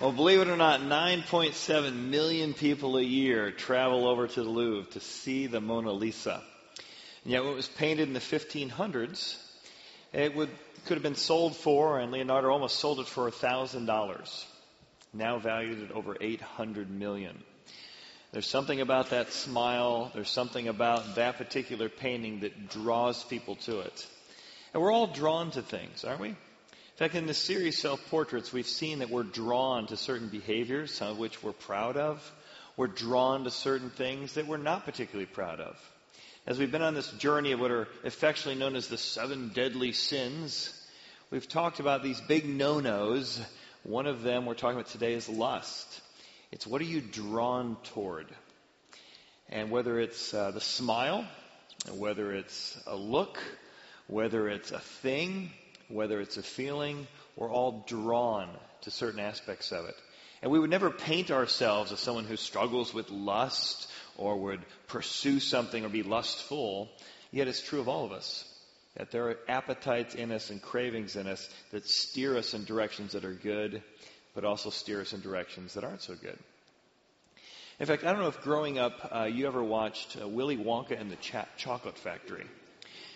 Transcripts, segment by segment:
Well, believe it or not, 9.7 million people a year travel over to the Louvre to see the Mona Lisa. And yet, when it was painted in the 1500s, it would, could have been sold for, and Leonardo almost sold it for $1,000, now valued at over 800 million. There's something about that smile, there's something about that particular painting that draws people to it. And we're all drawn to things, aren't we? In fact, in this series, Self Portraits, we've seen that we're drawn to certain behaviors, some of which we're proud of. We're drawn to certain things that we're not particularly proud of. As we've been on this journey of what are affectionately known as the seven deadly sins, we've talked about these big no nos. One of them we're talking about today is lust. It's what are you drawn toward? And whether it's uh, the smile, whether it's a look, whether it's a thing, whether it's a feeling, we're all drawn to certain aspects of it. And we would never paint ourselves as someone who struggles with lust or would pursue something or be lustful. Yet it's true of all of us that there are appetites in us and cravings in us that steer us in directions that are good, but also steer us in directions that aren't so good. In fact, I don't know if growing up uh, you ever watched uh, Willy Wonka and the Ch- Chocolate Factory,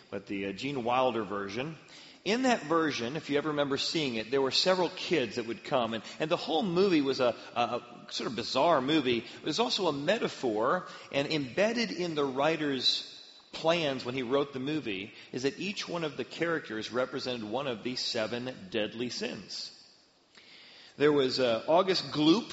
but the uh, Gene Wilder version in that version, if you ever remember seeing it, there were several kids that would come, and, and the whole movie was a, a, sort of bizarre movie. It was also a metaphor, and embedded in the writer's plans when he wrote the movie is that each one of the characters represented one of these seven deadly sins. There was uh, August Gloop,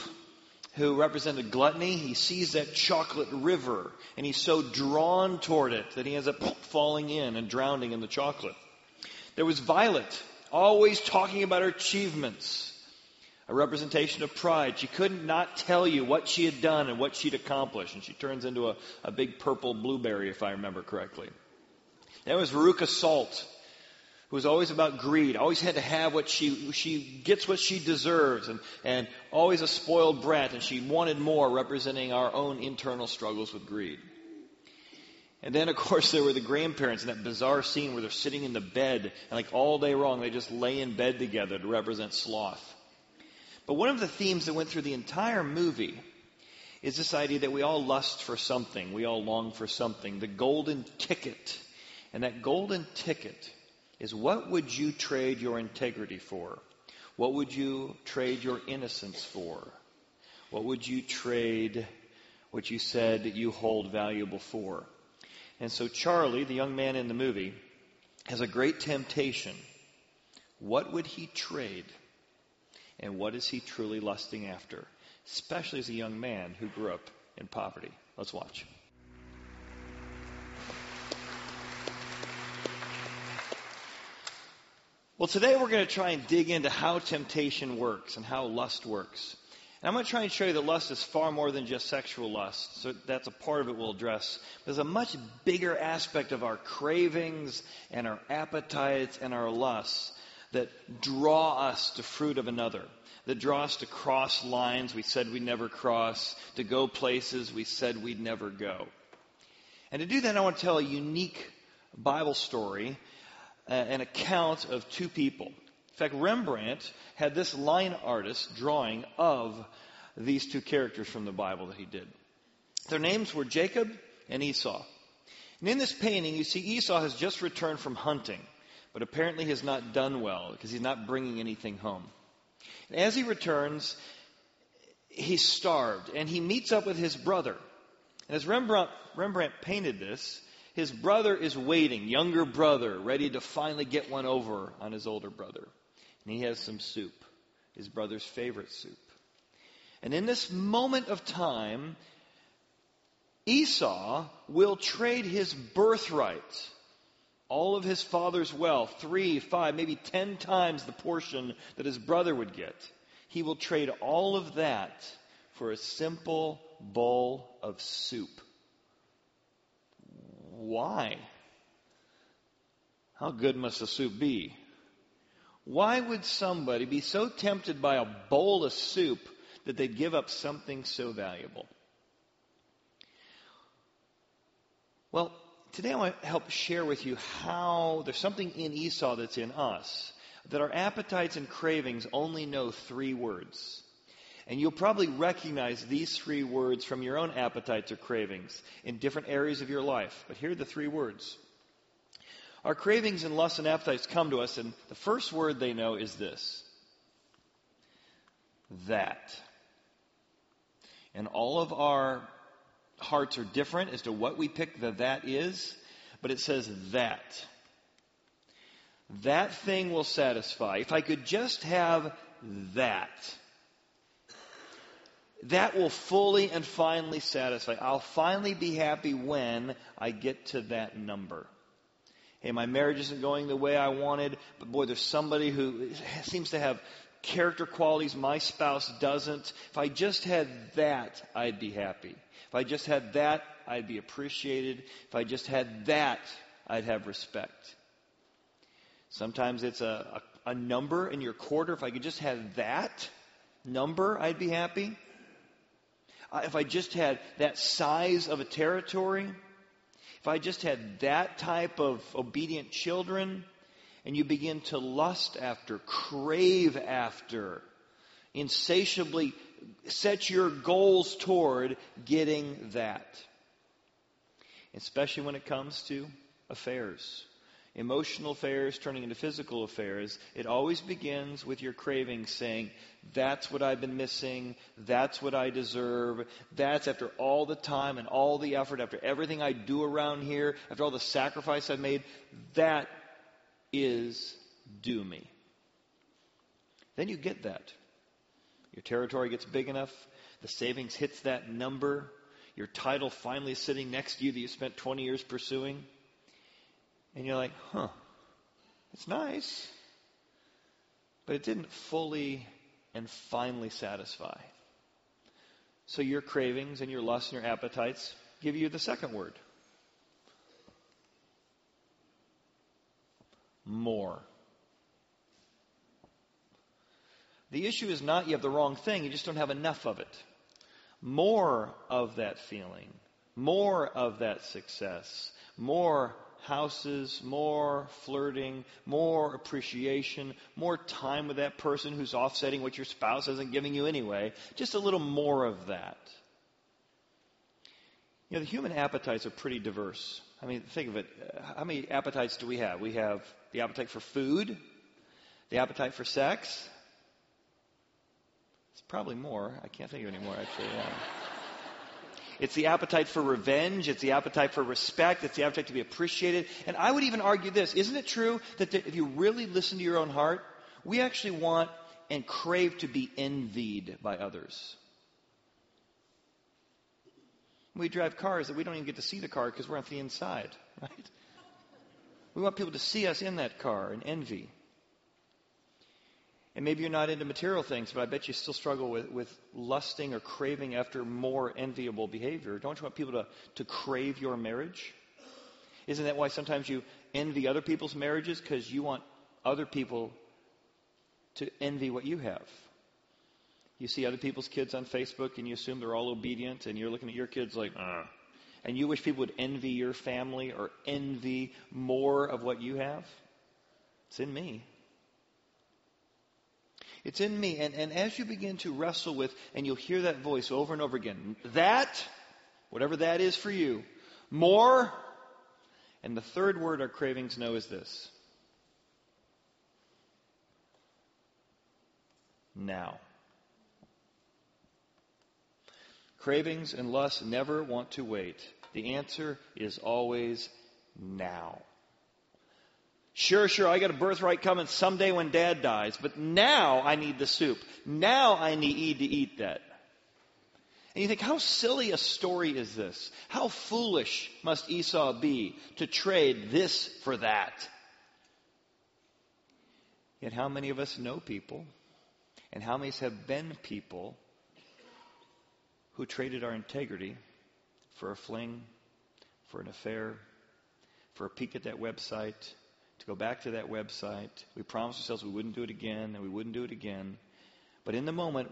who represented gluttony. He sees that chocolate river, and he's so drawn toward it that he ends up falling in and drowning in the chocolate. There was Violet, always talking about her achievements, a representation of pride. She couldn't not tell you what she had done and what she'd accomplished, and she turns into a, a big purple blueberry, if I remember correctly. There was Veruca Salt, who was always about greed, always had to have what she, she gets what she deserves, and, and always a spoiled brat, and she wanted more, representing our own internal struggles with greed. And then, of course, there were the grandparents in that bizarre scene where they're sitting in the bed, and like all day long, they just lay in bed together to represent sloth. But one of the themes that went through the entire movie is this idea that we all lust for something, we all long for something, the golden ticket. And that golden ticket is what would you trade your integrity for? What would you trade your innocence for? What would you trade what you said you hold valuable for? And so Charlie, the young man in the movie, has a great temptation. What would he trade? And what is he truly lusting after? Especially as a young man who grew up in poverty. Let's watch. Well, today we're going to try and dig into how temptation works and how lust works. And I'm going to try and show you that lust is far more than just sexual lust. So that's a part of it we'll address. There's a much bigger aspect of our cravings and our appetites and our lusts that draw us to fruit of another. That draw us to cross lines we said we'd never cross, to go places we said we'd never go. And to do that, I want to tell a unique Bible story, uh, an account of two people fact, Rembrandt had this line artist drawing of these two characters from the Bible that he did. Their names were Jacob and Esau. And in this painting, you see Esau has just returned from hunting, but apparently has not done well because he's not bringing anything home. And as he returns, he's starved and he meets up with his brother. And as Rembrandt, Rembrandt painted this, his brother is waiting, younger brother, ready to finally get one over on his older brother and he has some soup, his brother's favorite soup. And in this moment of time, Esau will trade his birthright, all of his father's wealth, three, five, maybe ten times the portion that his brother would get. He will trade all of that for a simple bowl of soup. Why? How good must the soup be? Why would somebody be so tempted by a bowl of soup that they'd give up something so valuable? Well, today I want to help share with you how there's something in Esau that's in us, that our appetites and cravings only know three words. And you'll probably recognize these three words from your own appetites or cravings in different areas of your life. But here are the three words. Our cravings and lusts and appetites come to us, and the first word they know is this that. And all of our hearts are different as to what we pick the that is, but it says that. That thing will satisfy. If I could just have that, that will fully and finally satisfy. I'll finally be happy when I get to that number. Hey, my marriage isn't going the way I wanted, but boy, there's somebody who seems to have character qualities my spouse doesn't. If I just had that, I'd be happy. If I just had that, I'd be appreciated. If I just had that, I'd have respect. Sometimes it's a, a, a number in your quarter. If I could just have that number, I'd be happy. Uh, if I just had that size of a territory, if I just had that type of obedient children, and you begin to lust after, crave after, insatiably set your goals toward getting that. Especially when it comes to affairs emotional affairs turning into physical affairs, it always begins with your craving saying, That's what I've been missing. That's what I deserve. That's after all the time and all the effort, after everything I do around here, after all the sacrifice I've made. That is due me. Then you get that. Your territory gets big enough. The savings hits that number. Your title finally sitting next to you that you spent 20 years pursuing. And you're like, huh, it's nice. But it didn't fully and finally satisfy. So your cravings and your lusts and your appetites give you the second word more. The issue is not you have the wrong thing, you just don't have enough of it. More of that feeling, more of that success, more houses, more flirting, more appreciation, more time with that person who's offsetting what your spouse isn't giving you anyway. Just a little more of that. You know, the human appetites are pretty diverse. I mean, think of it. Uh, how many appetites do we have? We have the appetite for food, the appetite for sex. It's probably more. I can't think of any more, actually. Yeah. It's the appetite for revenge. It's the appetite for respect. It's the appetite to be appreciated. And I would even argue this. Isn't it true that if you really listen to your own heart, we actually want and crave to be envied by others? We drive cars that we don't even get to see the car because we're on the inside, right? We want people to see us in that car and envy. And maybe you're not into material things, but I bet you still struggle with, with lusting or craving after more enviable behavior. Don't you want people to, to crave your marriage? Isn't that why sometimes you envy other people's marriages? Because you want other people to envy what you have. You see other people's kids on Facebook and you assume they're all obedient, and you're looking at your kids like, uh. And you wish people would envy your family or envy more of what you have? It's in me. It's in me. And, and as you begin to wrestle with, and you'll hear that voice over and over again, that, whatever that is for you, more. And the third word our cravings know is this now. Cravings and lusts never want to wait. The answer is always now. Sure, sure, I got a birthright coming someday when dad dies, but now I need the soup. Now I need to eat that. And you think, how silly a story is this? How foolish must Esau be to trade this for that? Yet, how many of us know people, and how many have been people who traded our integrity for a fling, for an affair, for a peek at that website, to go back to that website. We promised ourselves we wouldn't do it again and we wouldn't do it again. But in the moment,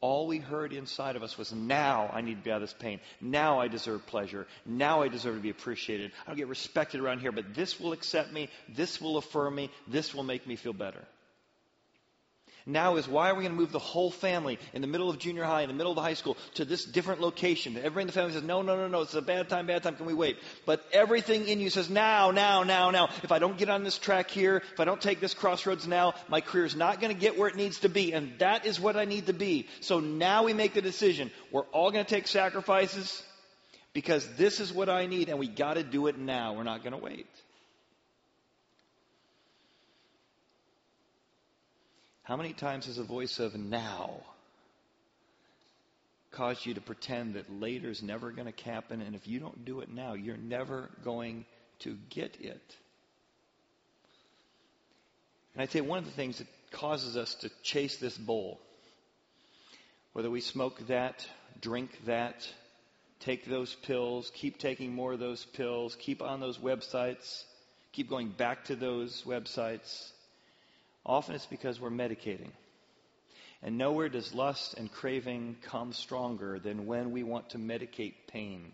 all we heard inside of us was, now I need to be out of this pain. Now I deserve pleasure. Now I deserve to be appreciated. I don't get respected around here, but this will accept me. This will affirm me. This will make me feel better. Now is why are we going to move the whole family in the middle of junior high, in the middle of the high school, to this different location? Everybody in the family says, no, no, no, no, it's a bad time, bad time, can we wait? But everything in you says, now, now, now, now. If I don't get on this track here, if I don't take this crossroads now, my career is not going to get where it needs to be. And that is what I need to be. So now we make the decision. We're all going to take sacrifices because this is what I need and we got to do it now. We're not going to wait. How many times has a voice of now caused you to pretend that later is never going to happen, and if you don't do it now, you're never going to get it? And I'd say one of the things that causes us to chase this bowl, whether we smoke that, drink that, take those pills, keep taking more of those pills, keep on those websites, keep going back to those websites, Often it's because we're medicating. And nowhere does lust and craving come stronger than when we want to medicate pain.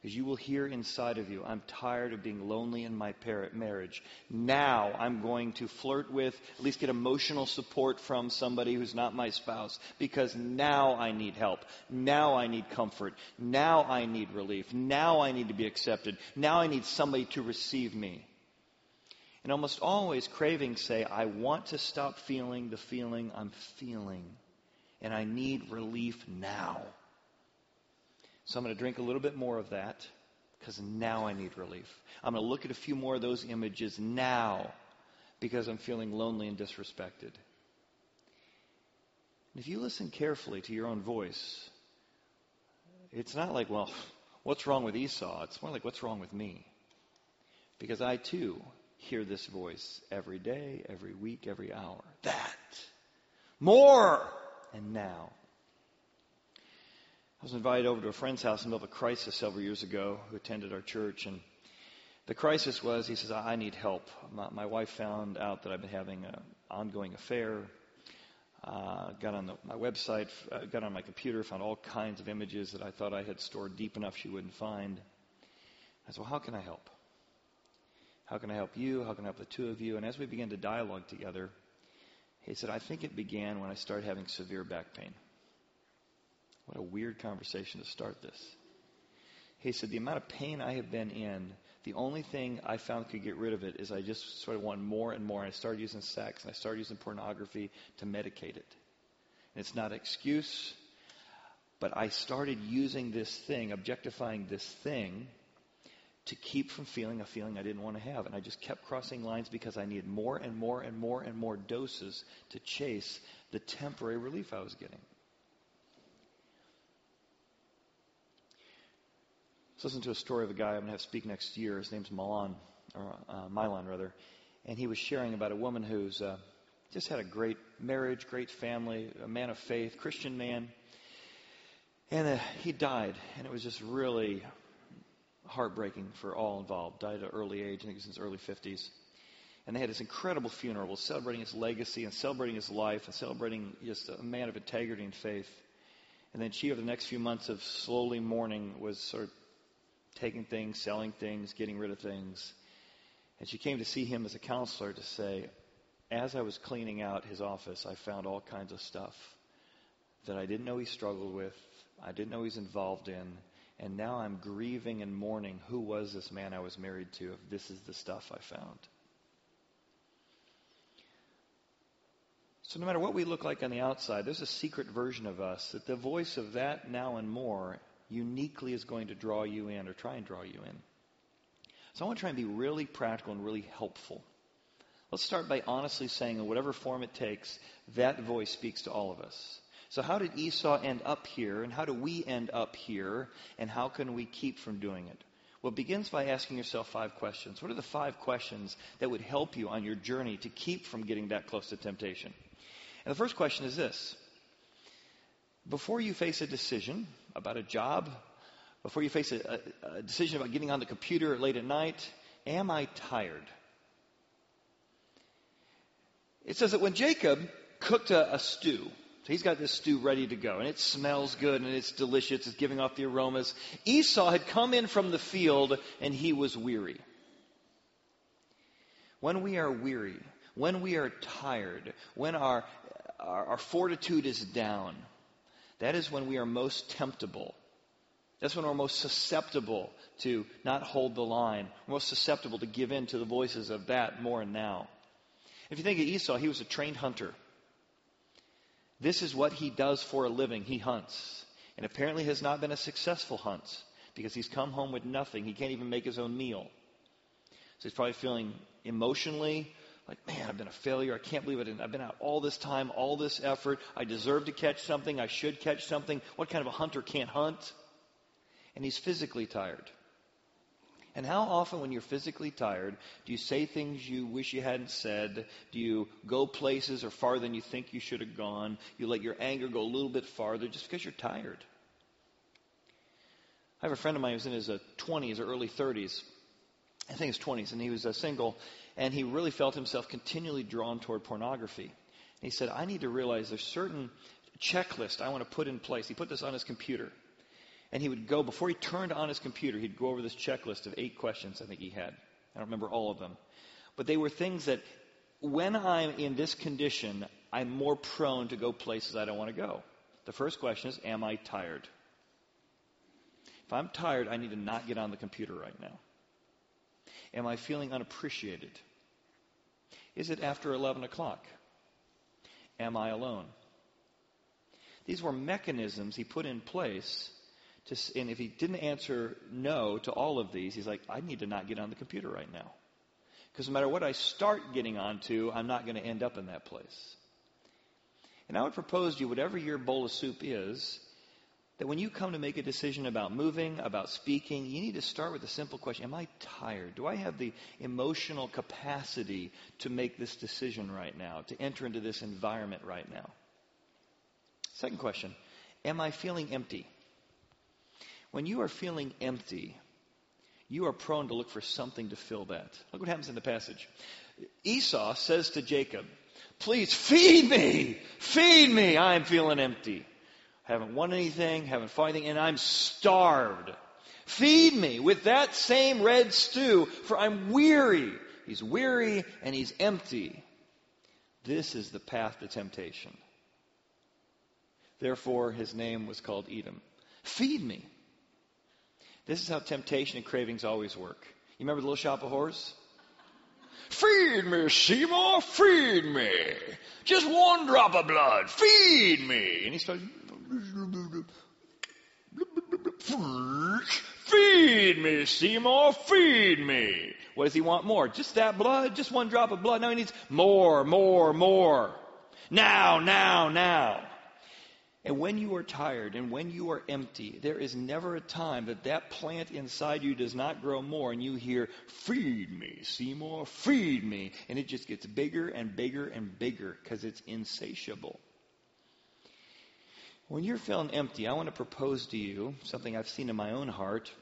Because you will hear inside of you, I'm tired of being lonely in my parrot marriage. Now I'm going to flirt with, at least get emotional support from somebody who's not my spouse. Because now I need help. Now I need comfort. Now I need relief. Now I need to be accepted. Now I need somebody to receive me. And almost always cravings say, I want to stop feeling the feeling I'm feeling. And I need relief now. So I'm going to drink a little bit more of that because now I need relief. I'm going to look at a few more of those images now because I'm feeling lonely and disrespected. if you listen carefully to your own voice, it's not like, well, what's wrong with Esau? It's more like, what's wrong with me? Because I too hear this voice every day, every week, every hour. That. More. And now. I was invited over to a friend's house in the middle of a crisis several years ago who attended our church. And the crisis was, he says, I need help. My, my wife found out that I've been having an ongoing affair. Uh, got on the, my website, uh, got on my computer, found all kinds of images that I thought I had stored deep enough she wouldn't find. I said, Well, how can I help? How can I help you? How can I help the two of you? And as we began to dialogue together, he said, I think it began when I started having severe back pain. What a weird conversation to start this. He said, The amount of pain I have been in, the only thing I found could get rid of it is I just sort of wanted more and more. I started using sex and I started using pornography to medicate it. And it's not an excuse, but I started using this thing, objectifying this thing, to keep from feeling a feeling I didn't want to have. And I just kept crossing lines because I needed more and more and more and more doses to chase the temporary relief I was getting. Listen to a story of a guy I'm going to have speak next year. His name's Milan, or uh, Milan rather, and he was sharing about a woman who's uh, just had a great marriage, great family, a man of faith, Christian man, and uh, he died, and it was just really heartbreaking for all involved. Died at an early age, I think it was in his early 50s. And they had this incredible funeral, celebrating his legacy and celebrating his life and celebrating just a man of integrity and faith. And then she, over the next few months of slowly mourning, was sort of taking things, selling things, getting rid of things. And she came to see him as a counselor to say, as I was cleaning out his office, I found all kinds of stuff that I didn't know he struggled with, I didn't know he was involved in, and now I'm grieving and mourning who was this man I was married to if this is the stuff I found. So, no matter what we look like on the outside, there's a secret version of us that the voice of that now and more uniquely is going to draw you in or try and draw you in. So, I want to try and be really practical and really helpful. Let's start by honestly saying, in whatever form it takes, that voice speaks to all of us. So, how did Esau end up here, and how do we end up here, and how can we keep from doing it? Well, it begins by asking yourself five questions. What are the five questions that would help you on your journey to keep from getting that close to temptation? And the first question is this Before you face a decision about a job, before you face a, a, a decision about getting on the computer late at night, am I tired? It says that when Jacob cooked a, a stew, so he's got this stew ready to go, and it smells good and it's delicious. It's giving off the aromas. Esau had come in from the field and he was weary. When we are weary, when we are tired, when our our, our fortitude is down, that is when we are most temptable. That's when we're most susceptible to not hold the line, we're most susceptible to give in to the voices of that more and now. If you think of Esau, he was a trained hunter. This is what he does for a living. He hunts. And apparently has not been a successful hunt because he's come home with nothing. He can't even make his own meal. So he's probably feeling emotionally like, man, I've been a failure. I can't believe it. I've been out all this time, all this effort. I deserve to catch something. I should catch something. What kind of a hunter can't hunt? And he's physically tired. And how often, when you're physically tired, do you say things you wish you hadn't said? Do you go places or farther than you think you should have gone? You let your anger go a little bit farther just because you're tired. I have a friend of mine who's in his 20s uh, or early 30s. I think his 20s, and he was uh, single, and he really felt himself continually drawn toward pornography. And he said, I need to realize there's certain checklist I want to put in place. He put this on his computer. And he would go, before he turned on his computer, he'd go over this checklist of eight questions I think he had. I don't remember all of them. But they were things that when I'm in this condition, I'm more prone to go places I don't want to go. The first question is, am I tired? If I'm tired, I need to not get on the computer right now. Am I feeling unappreciated? Is it after 11 o'clock? Am I alone? These were mechanisms he put in place and if he didn't answer no to all of these, he's like, I need to not get on the computer right now. Because no matter what I start getting onto, I'm not going to end up in that place. And I would propose to you, whatever your bowl of soup is, that when you come to make a decision about moving, about speaking, you need to start with a simple question Am I tired? Do I have the emotional capacity to make this decision right now, to enter into this environment right now? Second question Am I feeling empty? When you are feeling empty, you are prone to look for something to fill that. Look what happens in the passage. Esau says to Jacob, Please feed me! Feed me! I'm feeling empty. I haven't won anything, haven't fought anything, and I'm starved. Feed me with that same red stew, for I'm weary. He's weary and he's empty. This is the path to temptation. Therefore, his name was called Edom. Feed me. This is how temptation and cravings always work. You remember the little shop of horrors? Feed me, Seymour, feed me. Just one drop of blood, feed me. And he starts, feed me, Seymour, feed me. What does he want more? Just that blood? Just one drop of blood? Now he needs more, more, more. Now, now, now. And when you are tired and when you are empty, there is never a time that that plant inside you does not grow more and you hear, feed me, Seymour, feed me. And it just gets bigger and bigger and bigger because it's insatiable. When you're feeling empty, I want to propose to you something I've seen in my own heart.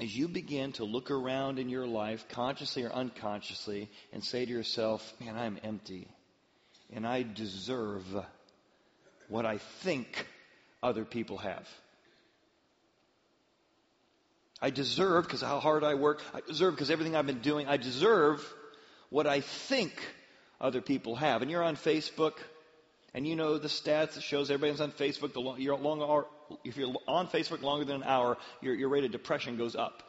As you begin to look around in your life, consciously or unconsciously, and say to yourself, man, I'm empty. And I deserve what I think other people have. I deserve, because how hard I work, I deserve because everything I've been doing, I deserve what I think other people have. And you're on Facebook, and you know the stats that shows everybody's on Facebook. The long, you're long, if you're on Facebook longer than an hour, your, your rate of depression goes up.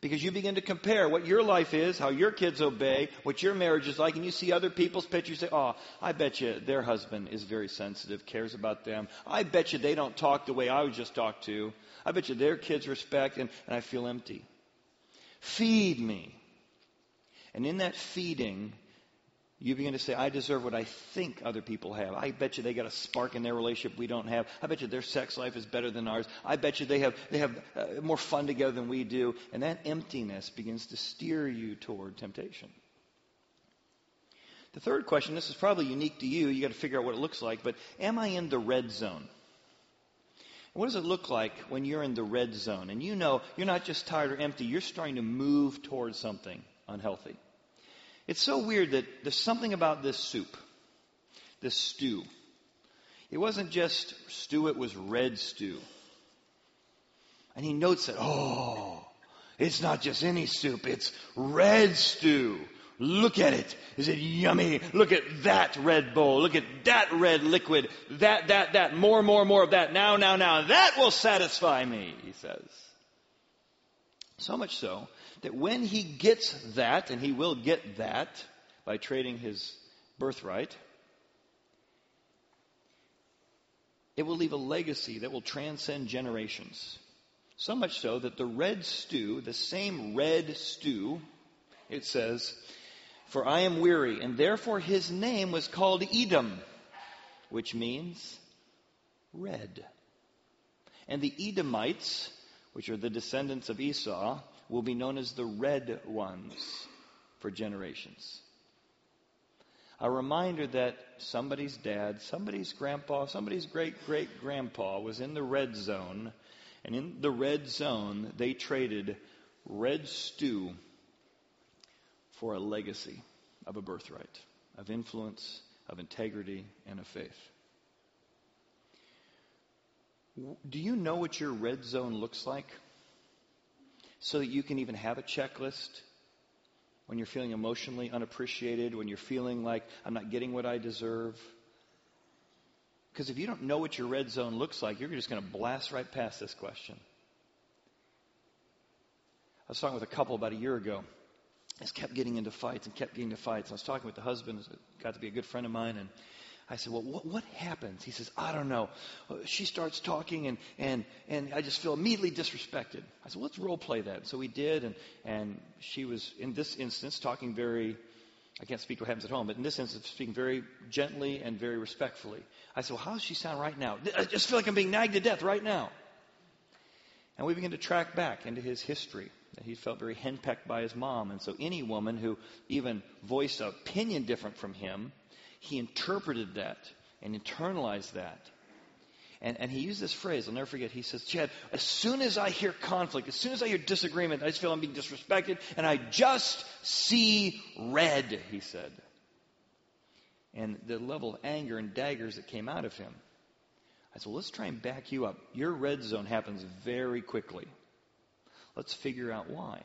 Because you begin to compare what your life is, how your kids obey, what your marriage is like, and you see other people's pictures. You say, oh, I bet you their husband is very sensitive, cares about them. I bet you they don't talk the way I was just talked to. I bet you their kids respect, and, and I feel empty. Feed me. And in that feeding, you begin to say, I deserve what I think other people have. I bet you they got a spark in their relationship we don't have. I bet you their sex life is better than ours. I bet you they have, they have uh, more fun together than we do. And that emptiness begins to steer you toward temptation. The third question, this is probably unique to you. You got to figure out what it looks like, but am I in the red zone? What does it look like when you're in the red zone? And you know you're not just tired or empty, you're starting to move towards something unhealthy. It's so weird that there's something about this soup, this stew. It wasn't just stew, it was red stew. And he notes that, oh, it's not just any soup, it's red stew. Look at it. Is it yummy? Look at that red bowl. Look at that red liquid. That, that, that. More, more, more of that. Now, now, now. That will satisfy me, he says. So much so that when he gets that, and he will get that by trading his birthright, it will leave a legacy that will transcend generations. So much so that the red stew, the same red stew, it says, For I am weary, and therefore his name was called Edom, which means red. And the Edomites, which are the descendants of Esau, will be known as the red ones for generations. A reminder that somebody's dad, somebody's grandpa, somebody's great great grandpa was in the red zone, and in the red zone, they traded red stew for a legacy of a birthright, of influence, of integrity, and of faith. Do you know what your red zone looks like? So that you can even have a checklist when you're feeling emotionally unappreciated, when you're feeling like I'm not getting what I deserve. Because if you don't know what your red zone looks like, you're just going to blast right past this question. I was talking with a couple about a year ago just kept getting into fights and kept getting into fights. I was talking with the husband, got to be a good friend of mine, and I said, "Well, what, what happens?" He says, "I don't know." She starts talking, and and and I just feel immediately disrespected. I said, "Let's role play that." So we did, and and she was in this instance talking very. I can't speak what happens at home, but in this instance, speaking very gently and very respectfully. I said, "Well, how does she sound right now?" I just feel like I'm being nagged to death right now. And we began to track back into his history he felt very henpecked by his mom. And so any woman who even voiced an opinion different from him, he interpreted that and internalized that. And, and he used this phrase, I'll never forget. He says, Chad, as soon as I hear conflict, as soon as I hear disagreement, I just feel I'm being disrespected, and I just see red, he said. And the level of anger and daggers that came out of him. I said, well, let's try and back you up. Your red zone happens very quickly. Let's figure out why.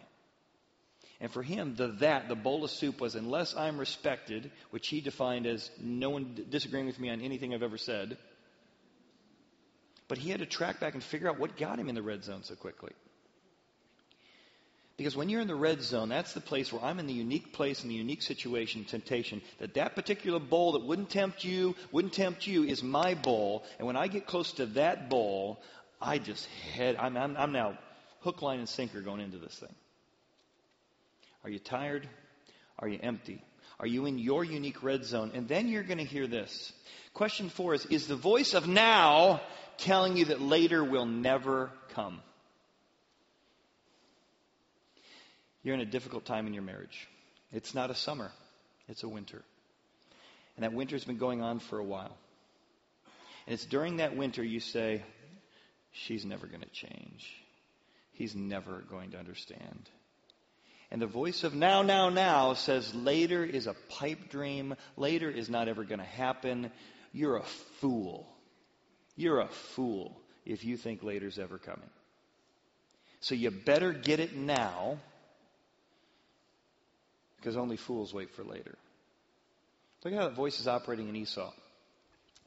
And for him, the that, the bowl of soup, was unless I'm respected, which he defined as no one disagreeing with me on anything I've ever said. But he had to track back and figure out what got him in the red zone so quickly. Because when you're in the red zone, that's the place where I'm in the unique place, in the unique situation, temptation, that that particular bowl that wouldn't tempt you, wouldn't tempt you, is my bowl. And when I get close to that bowl, I just head, I'm, I'm, I'm now hook, line, and sinker going into this thing. Are you tired? Are you empty? Are you in your unique red zone? And then you're going to hear this. Question four is Is the voice of now telling you that later will never come? You're in a difficult time in your marriage. It's not a summer, it's a winter. And that winter's been going on for a while. And it's during that winter you say, She's never going to change he's never going to understand. And the voice of now, now, now says later is a pipe dream. Later is not ever going to happen. You're a fool. You're a fool if you think later's ever coming. So you better get it now because only fools wait for later. Look at how that voice is operating in Esau.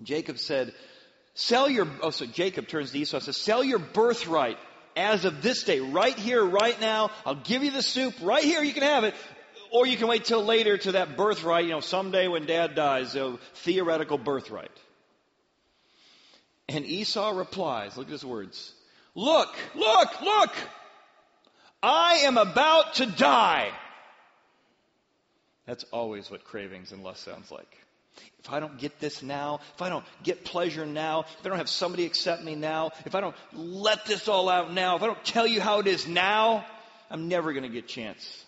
Jacob said, Sell your, oh, so Jacob turns to Esau and says, Sell your birthright as of this day, right here, right now. I'll give you the soup right here. You can have it. Or you can wait till later to that birthright, you know, someday when dad dies, a theoretical birthright. And Esau replies, look at his words. Look, look, look! I am about to die. That's always what cravings and lust sounds like. If I don't get this now, if I don't get pleasure now, if I don't have somebody accept me now, if I don't let this all out now, if I don't tell you how it is now, I'm never going to get chance.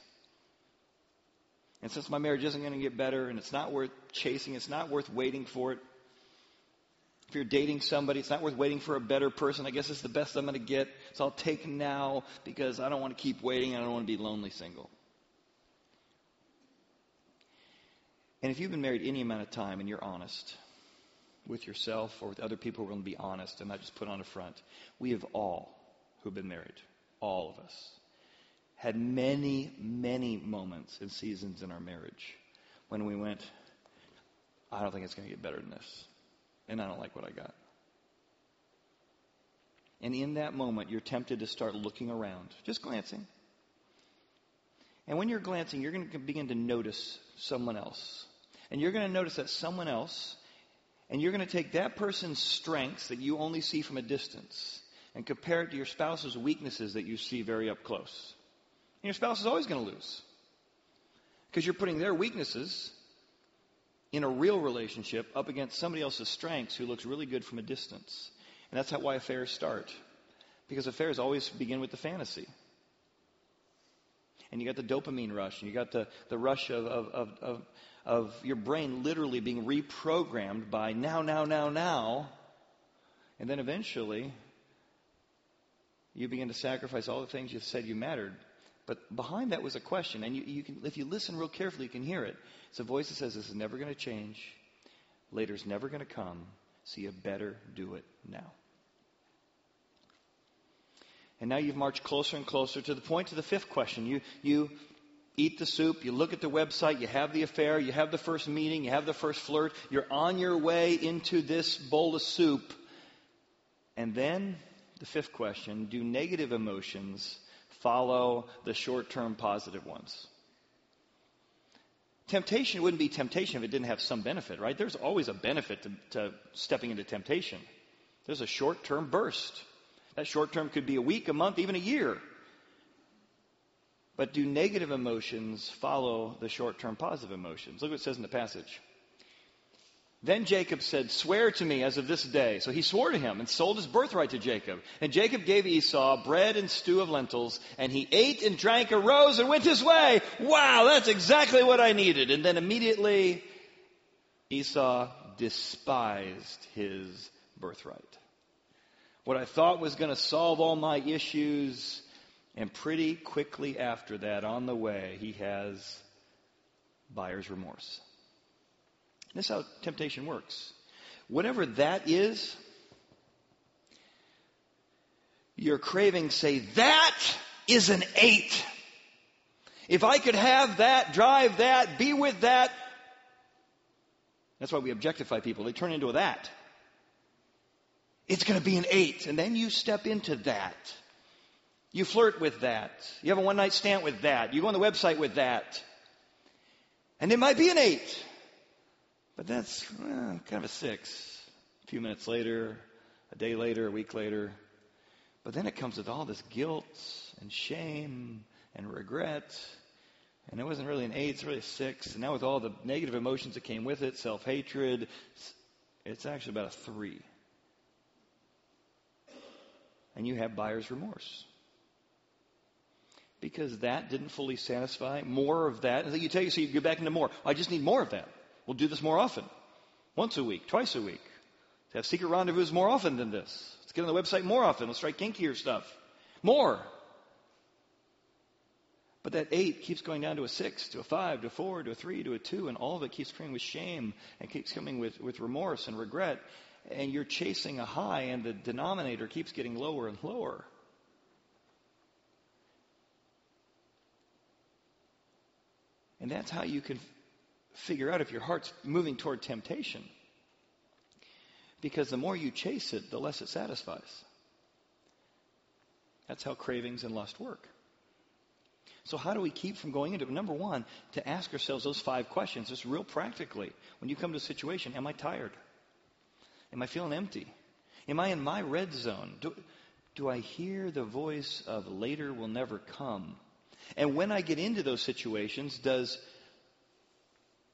And since my marriage isn't going to get better and it's not worth chasing, it's not worth waiting for it. If you're dating somebody, it's not worth waiting for a better person. I guess it's the best I'm going to get. So I'll take now because I don't want to keep waiting. And I don't want to be lonely single. And if you've been married any amount of time and you're honest with yourself or with other people who are going to be honest and not just put on a front, we have all who've been married, all of us, had many, many moments and seasons in our marriage when we went, I don't think it's going to get better than this. And I don't like what I got. And in that moment, you're tempted to start looking around, just glancing. And when you're glancing, you're going to begin to notice someone else. And you're going to notice that someone else, and you're going to take that person's strengths that you only see from a distance and compare it to your spouse's weaknesses that you see very up close. And your spouse is always going to lose. Because you're putting their weaknesses in a real relationship up against somebody else's strengths who looks really good from a distance. And that's how why affairs start. Because affairs always begin with the fantasy. And you got the dopamine rush, and you got the, the rush of, of, of, of, of your brain literally being reprogrammed by now, now, now, now. And then eventually, you begin to sacrifice all the things you said you mattered. But behind that was a question, and you, you can, if you listen real carefully, you can hear it. It's a voice that says, This is never going to change. Later's never going to come. So you better do it now. And now you've marched closer and closer to the point to the fifth question. You, you eat the soup, you look at the website, you have the affair, you have the first meeting, you have the first flirt, you're on your way into this bowl of soup. And then the fifth question do negative emotions follow the short term positive ones? Temptation wouldn't be temptation if it didn't have some benefit, right? There's always a benefit to, to stepping into temptation. There's a short term burst. That short term could be a week, a month, even a year. But do negative emotions follow the short term positive emotions? Look what it says in the passage. Then Jacob said, Swear to me as of this day. So he swore to him and sold his birthright to Jacob. And Jacob gave Esau bread and stew of lentils, and he ate and drank, arose, and went his way. Wow, that's exactly what I needed. And then immediately Esau despised his birthright. What I thought was going to solve all my issues, and pretty quickly after that, on the way, he has buyer's remorse. This is how temptation works. Whatever that is, your cravings say, that is an eight. If I could have that, drive that, be with that. That's why we objectify people. They turn into a that. It's going to be an eight. And then you step into that. You flirt with that. You have a one night stand with that. You go on the website with that. And it might be an eight. But that's kind of a six. A few minutes later, a day later, a week later. But then it comes with all this guilt and shame and regret. And it wasn't really an eight, it's really a six. And now with all the negative emotions that came with it, self hatred, it's actually about a three. And you have buyer's remorse. Because that didn't fully satisfy. More of that. And you tell you, so you go back into more. I just need more of that. We'll do this more often. Once a week, twice a week. To have secret rendezvous more often than this. Let's get on the website more often. Let's try kinkier stuff. More. But that eight keeps going down to a six, to a five, to a four, to a three, to a two, and all of it keeps coming with shame and keeps coming with, with remorse and regret. And you're chasing a high, and the denominator keeps getting lower and lower. And that's how you can figure out if your heart's moving toward temptation. Because the more you chase it, the less it satisfies. That's how cravings and lust work. So, how do we keep from going into it? Number one, to ask ourselves those five questions, just real practically. When you come to a situation, am I tired? Am I feeling empty? Am I in my red zone? Do, do I hear the voice of later will never come? And when I get into those situations, does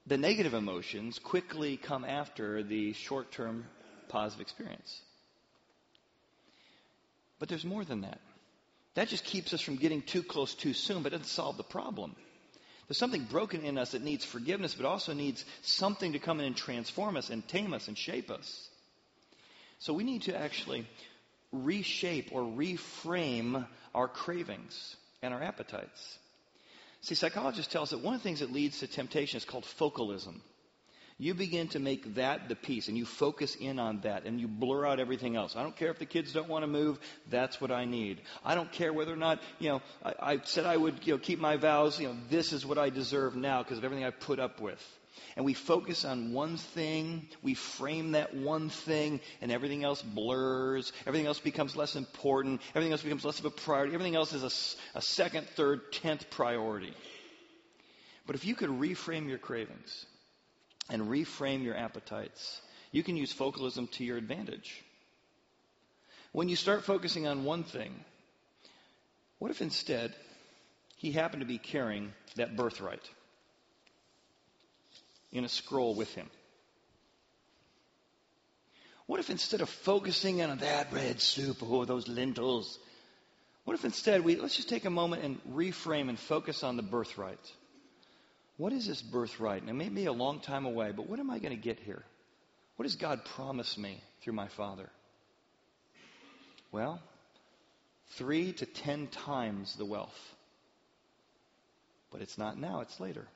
the negative emotions quickly come after the short term positive experience. But there's more than that. That just keeps us from getting too close too soon, but doesn't solve the problem. There's something broken in us that needs forgiveness, but also needs something to come in and transform us and tame us and shape us. So we need to actually reshape or reframe our cravings and our appetites. See, psychologists tell us that one of the things that leads to temptation is called focalism. You begin to make that the piece and you focus in on that and you blur out everything else. I don't care if the kids don't want to move. That's what I need. I don't care whether or not, you know, I, I said I would, you know, keep my vows. You know, this is what I deserve now because of everything I've put up with. And we focus on one thing, we frame that one thing, and everything else blurs. Everything else becomes less important. Everything else becomes less of a priority. Everything else is a, a second, third, tenth priority. But if you could reframe your cravings, and reframe your appetites. You can use focalism to your advantage. When you start focusing on one thing, what if instead he happened to be carrying that birthright in a scroll with him? What if instead of focusing on that red soup, or those lentils, what if instead we, let's just take a moment and reframe and focus on the birthright? What is this birthright? And it may be a long time away, but what am I going to get here? What does God promise me through my Father? Well, three to ten times the wealth. But it's not now, it's later.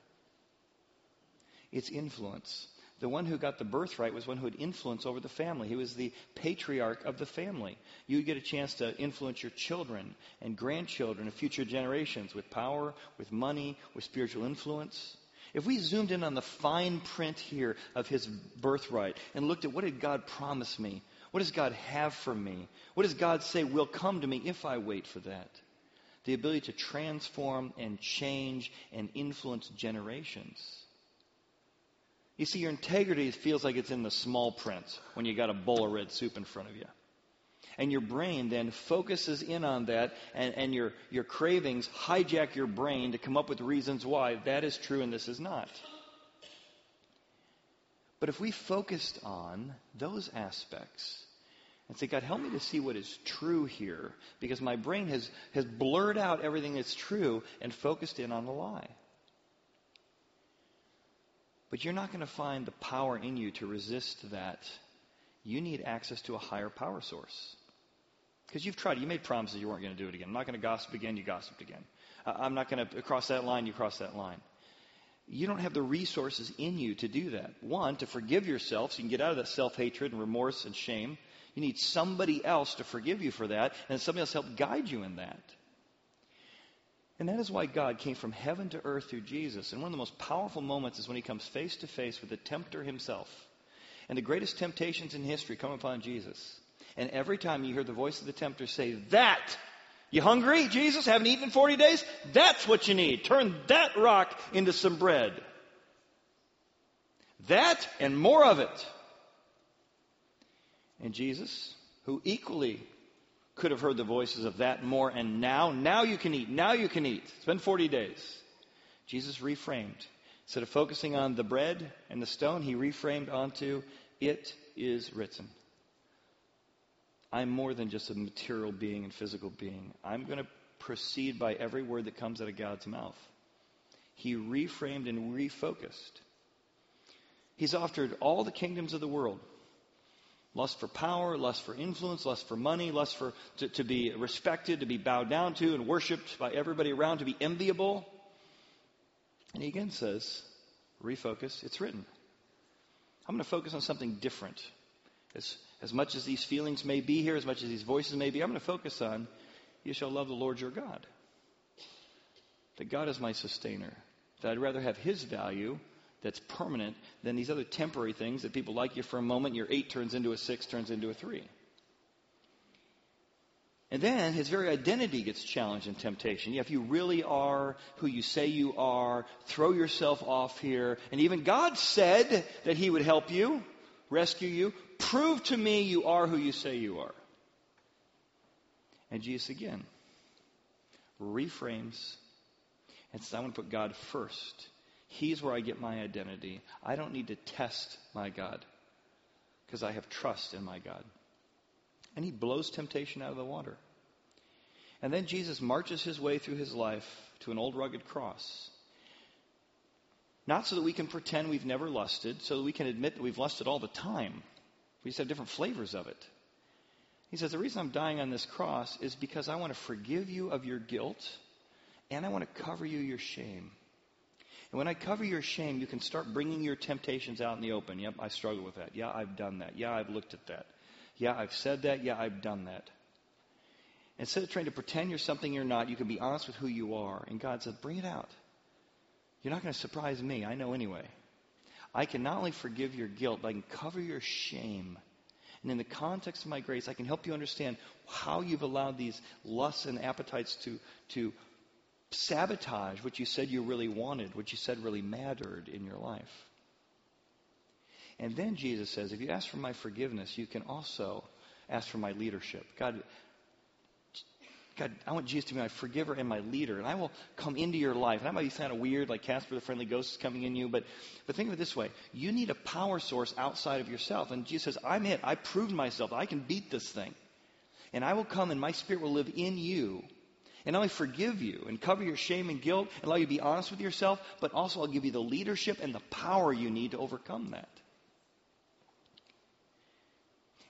It's influence. The one who got the birthright was one who had influence over the family. He was the patriarch of the family. You get a chance to influence your children and grandchildren and future generations with power, with money, with spiritual influence. If we zoomed in on the fine print here of his birthright and looked at what did God promise me? What does God have for me? What does God say will come to me if I wait for that? The ability to transform and change and influence generations. You see, your integrity feels like it's in the small print when you got a bowl of red soup in front of you. And your brain then focuses in on that, and, and your, your cravings hijack your brain to come up with reasons why that is true and this is not. But if we focused on those aspects and say, God, help me to see what is true here, because my brain has, has blurred out everything that's true and focused in on the lie. But you're not going to find the power in you to resist that. You need access to a higher power source. Because you've tried, you made promises you weren't going to do it again. I'm not going to gossip again, you gossiped again. I'm not going to cross that line, you cross that line. You don't have the resources in you to do that. One, to forgive yourself so you can get out of that self hatred and remorse and shame. You need somebody else to forgive you for that, and somebody else help guide you in that. And that is why God came from heaven to earth through Jesus. And one of the most powerful moments is when he comes face to face with the tempter himself. And the greatest temptations in history come upon Jesus. And every time you hear the voice of the tempter say, That! You hungry, Jesus? Haven't eaten in 40 days? That's what you need. Turn that rock into some bread. That and more of it. And Jesus, who equally could have heard the voices of that more and now. Now you can eat. Now you can eat. It's been 40 days. Jesus reframed. Instead of focusing on the bread and the stone, he reframed onto, It is written. I'm more than just a material being and physical being. I'm going to proceed by every word that comes out of God's mouth. He reframed and refocused. He's offered all the kingdoms of the world Lust for power, lust for influence, lust for money, lust for to, to be respected, to be bowed down to and worshipped by everybody around, to be enviable. And he again says, refocus, it's written. I'm going to focus on something different. As, as much as these feelings may be here, as much as these voices may be, I'm going to focus on you shall love the Lord your God. That God is my sustainer. That I'd rather have his value that's permanent than these other temporary things that people like you for a moment, your eight turns into a six, turns into a three. And then his very identity gets challenged in temptation. Yeah, if you really are who you say you are, throw yourself off here. And even God said that he would help you, rescue you. Prove to me you are who you say you are. And Jesus again reframes and says, I want to put God first He's where I get my identity. I don't need to test my God because I have trust in my God. And he blows temptation out of the water. And then Jesus marches his way through his life to an old rugged cross. Not so that we can pretend we've never lusted, so that we can admit that we've lusted all the time. We just have different flavors of it. He says, The reason I'm dying on this cross is because I want to forgive you of your guilt and I want to cover you your shame. And when I cover your shame, you can start bringing your temptations out in the open. Yep, I struggle with that. Yeah, I've done that. Yeah, I've looked at that. Yeah, I've said that. Yeah, I've done that. Instead of trying to pretend you're something you're not, you can be honest with who you are. And God said, bring it out. You're not going to surprise me. I know anyway. I can not only forgive your guilt, but I can cover your shame. And in the context of my grace, I can help you understand how you've allowed these lusts and appetites to, to sabotage what you said you really wanted, what you said really mattered in your life. And then Jesus says, if you ask for my forgiveness, you can also ask for my leadership. God, God, I want Jesus to be my forgiver and my leader, and I will come into your life. And that might be kind of weird, like Casper the Friendly Ghost is coming in you, but, but think of it this way. You need a power source outside of yourself. And Jesus says, I'm it. I proved myself. I can beat this thing. And I will come and my spirit will live in you. And not only forgive you and cover your shame and guilt and allow you to be honest with yourself, but also I'll give you the leadership and the power you need to overcome that.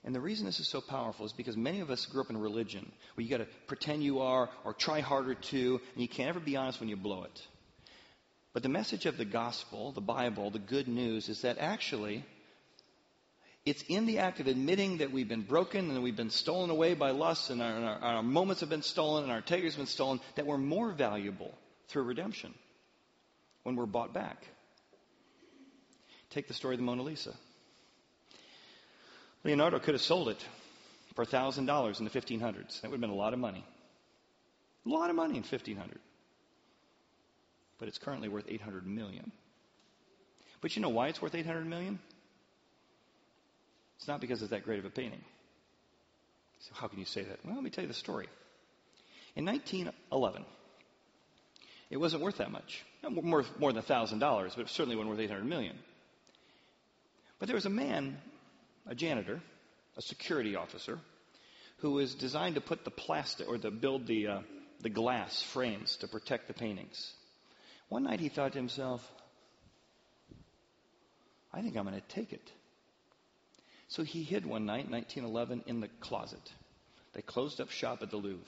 And the reason this is so powerful is because many of us grew up in religion where you got to pretend you are or try harder to, and you can't ever be honest when you blow it. But the message of the gospel, the Bible, the good news is that actually it's in the act of admitting that we've been broken and we've been stolen away by lust and our, our, our moments have been stolen and our integrity has been stolen that we're more valuable through redemption when we're bought back. Take the story of the Mona Lisa. Leonardo could have sold it for $1,000 in the 1500s. That would have been a lot of money. A lot of money in 1500. But it's currently worth 800 million. But you know why it's worth 800 million? It's not because it's that great of a painting. So how can you say that? Well, let me tell you the story. In 1911, it wasn't worth that much. More, more than $1,000, but it certainly wasn't worth 800 million. But there was a man a janitor, a security officer, who was designed to put the plastic or to build the, uh, the glass frames to protect the paintings. One night he thought to himself, I think I'm going to take it. So he hid one night, 1911, in the closet. They closed up shop at the Louvre.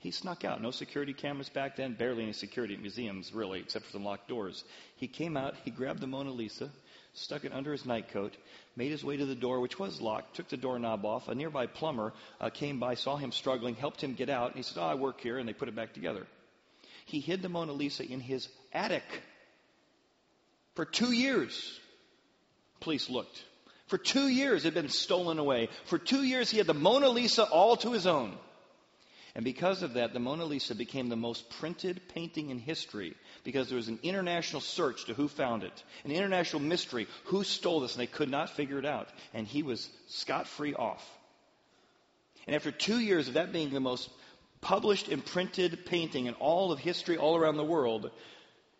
He snuck out. No security cameras back then, barely any security at museums, really, except for some locked doors. He came out, he grabbed the Mona Lisa, stuck it under his nightcoat, made his way to the door, which was locked, took the doorknob off. A nearby plumber uh, came by, saw him struggling, helped him get out. And he said, Oh, I work here. And they put it back together. He hid the Mona Lisa in his attic for two years. Police looked. For two years it had been stolen away. For two years he had the Mona Lisa all to his own. And because of that, the Mona Lisa became the most printed painting in history because there was an international search to who found it, an international mystery, who stole this, and they could not figure it out. And he was scot free off. And after two years of that being the most published and printed painting in all of history all around the world,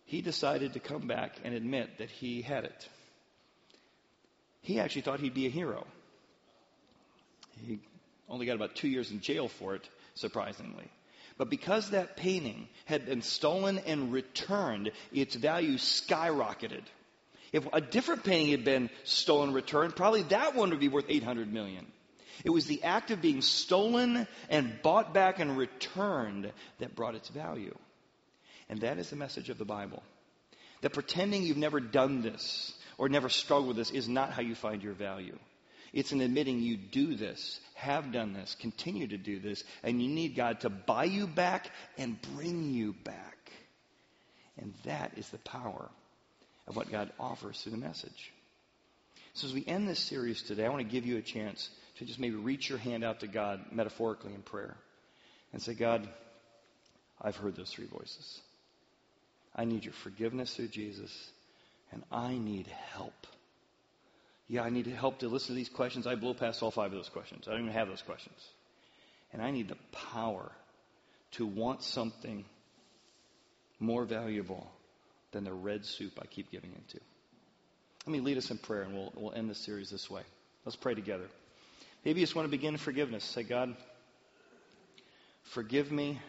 he decided to come back and admit that he had it. He actually thought he'd be a hero. He only got about two years in jail for it, surprisingly. But because that painting had been stolen and returned, its value skyrocketed. If a different painting had been stolen and returned, probably that one would be worth 800 million. It was the act of being stolen and bought back and returned that brought its value. And that is the message of the Bible. That pretending you've never done this or never struggled with this is not how you find your value. It's in admitting you do this, have done this, continue to do this, and you need God to buy you back and bring you back. And that is the power of what God offers through the message. So as we end this series today, I want to give you a chance to just maybe reach your hand out to God metaphorically in prayer and say, God, I've heard those three voices. I need your forgiveness through Jesus, and I need help. Yeah, I need help to listen to these questions. I blow past all five of those questions. I don't even have those questions. And I need the power to want something more valuable than the red soup I keep giving into. Let me lead us in prayer and we'll, we'll end this series this way. Let's pray together. Maybe you just want to begin forgiveness. Say, God, forgive me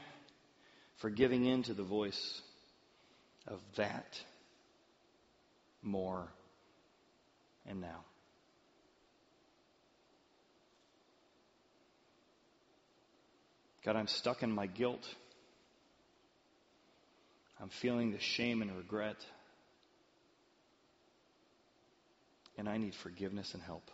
for giving in to the voice of that more and now. God, I'm stuck in my guilt. I'm feeling the shame and regret. And I need forgiveness and help.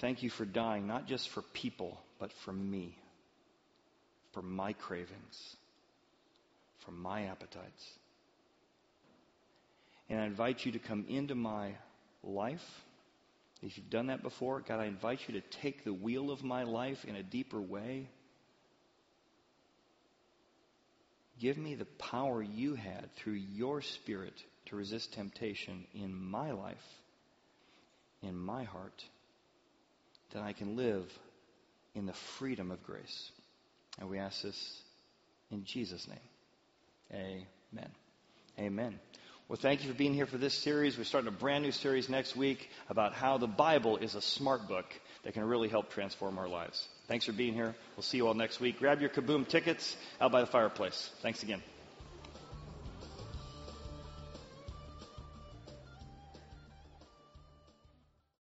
Thank you for dying, not just for people, but for me for my cravings, for my appetites. And I invite you to come into my life. If you've done that before, God, I invite you to take the wheel of my life in a deeper way. Give me the power you had through your Spirit to resist temptation in my life, in my heart that I can live in the freedom of grace. And we ask this in Jesus' name. Amen. Amen. Well, thank you for being here for this series. We're starting a brand new series next week about how the Bible is a smart book that can really help transform our lives. Thanks for being here. We'll see you all next week. Grab your Kaboom tickets out by the fireplace. Thanks again.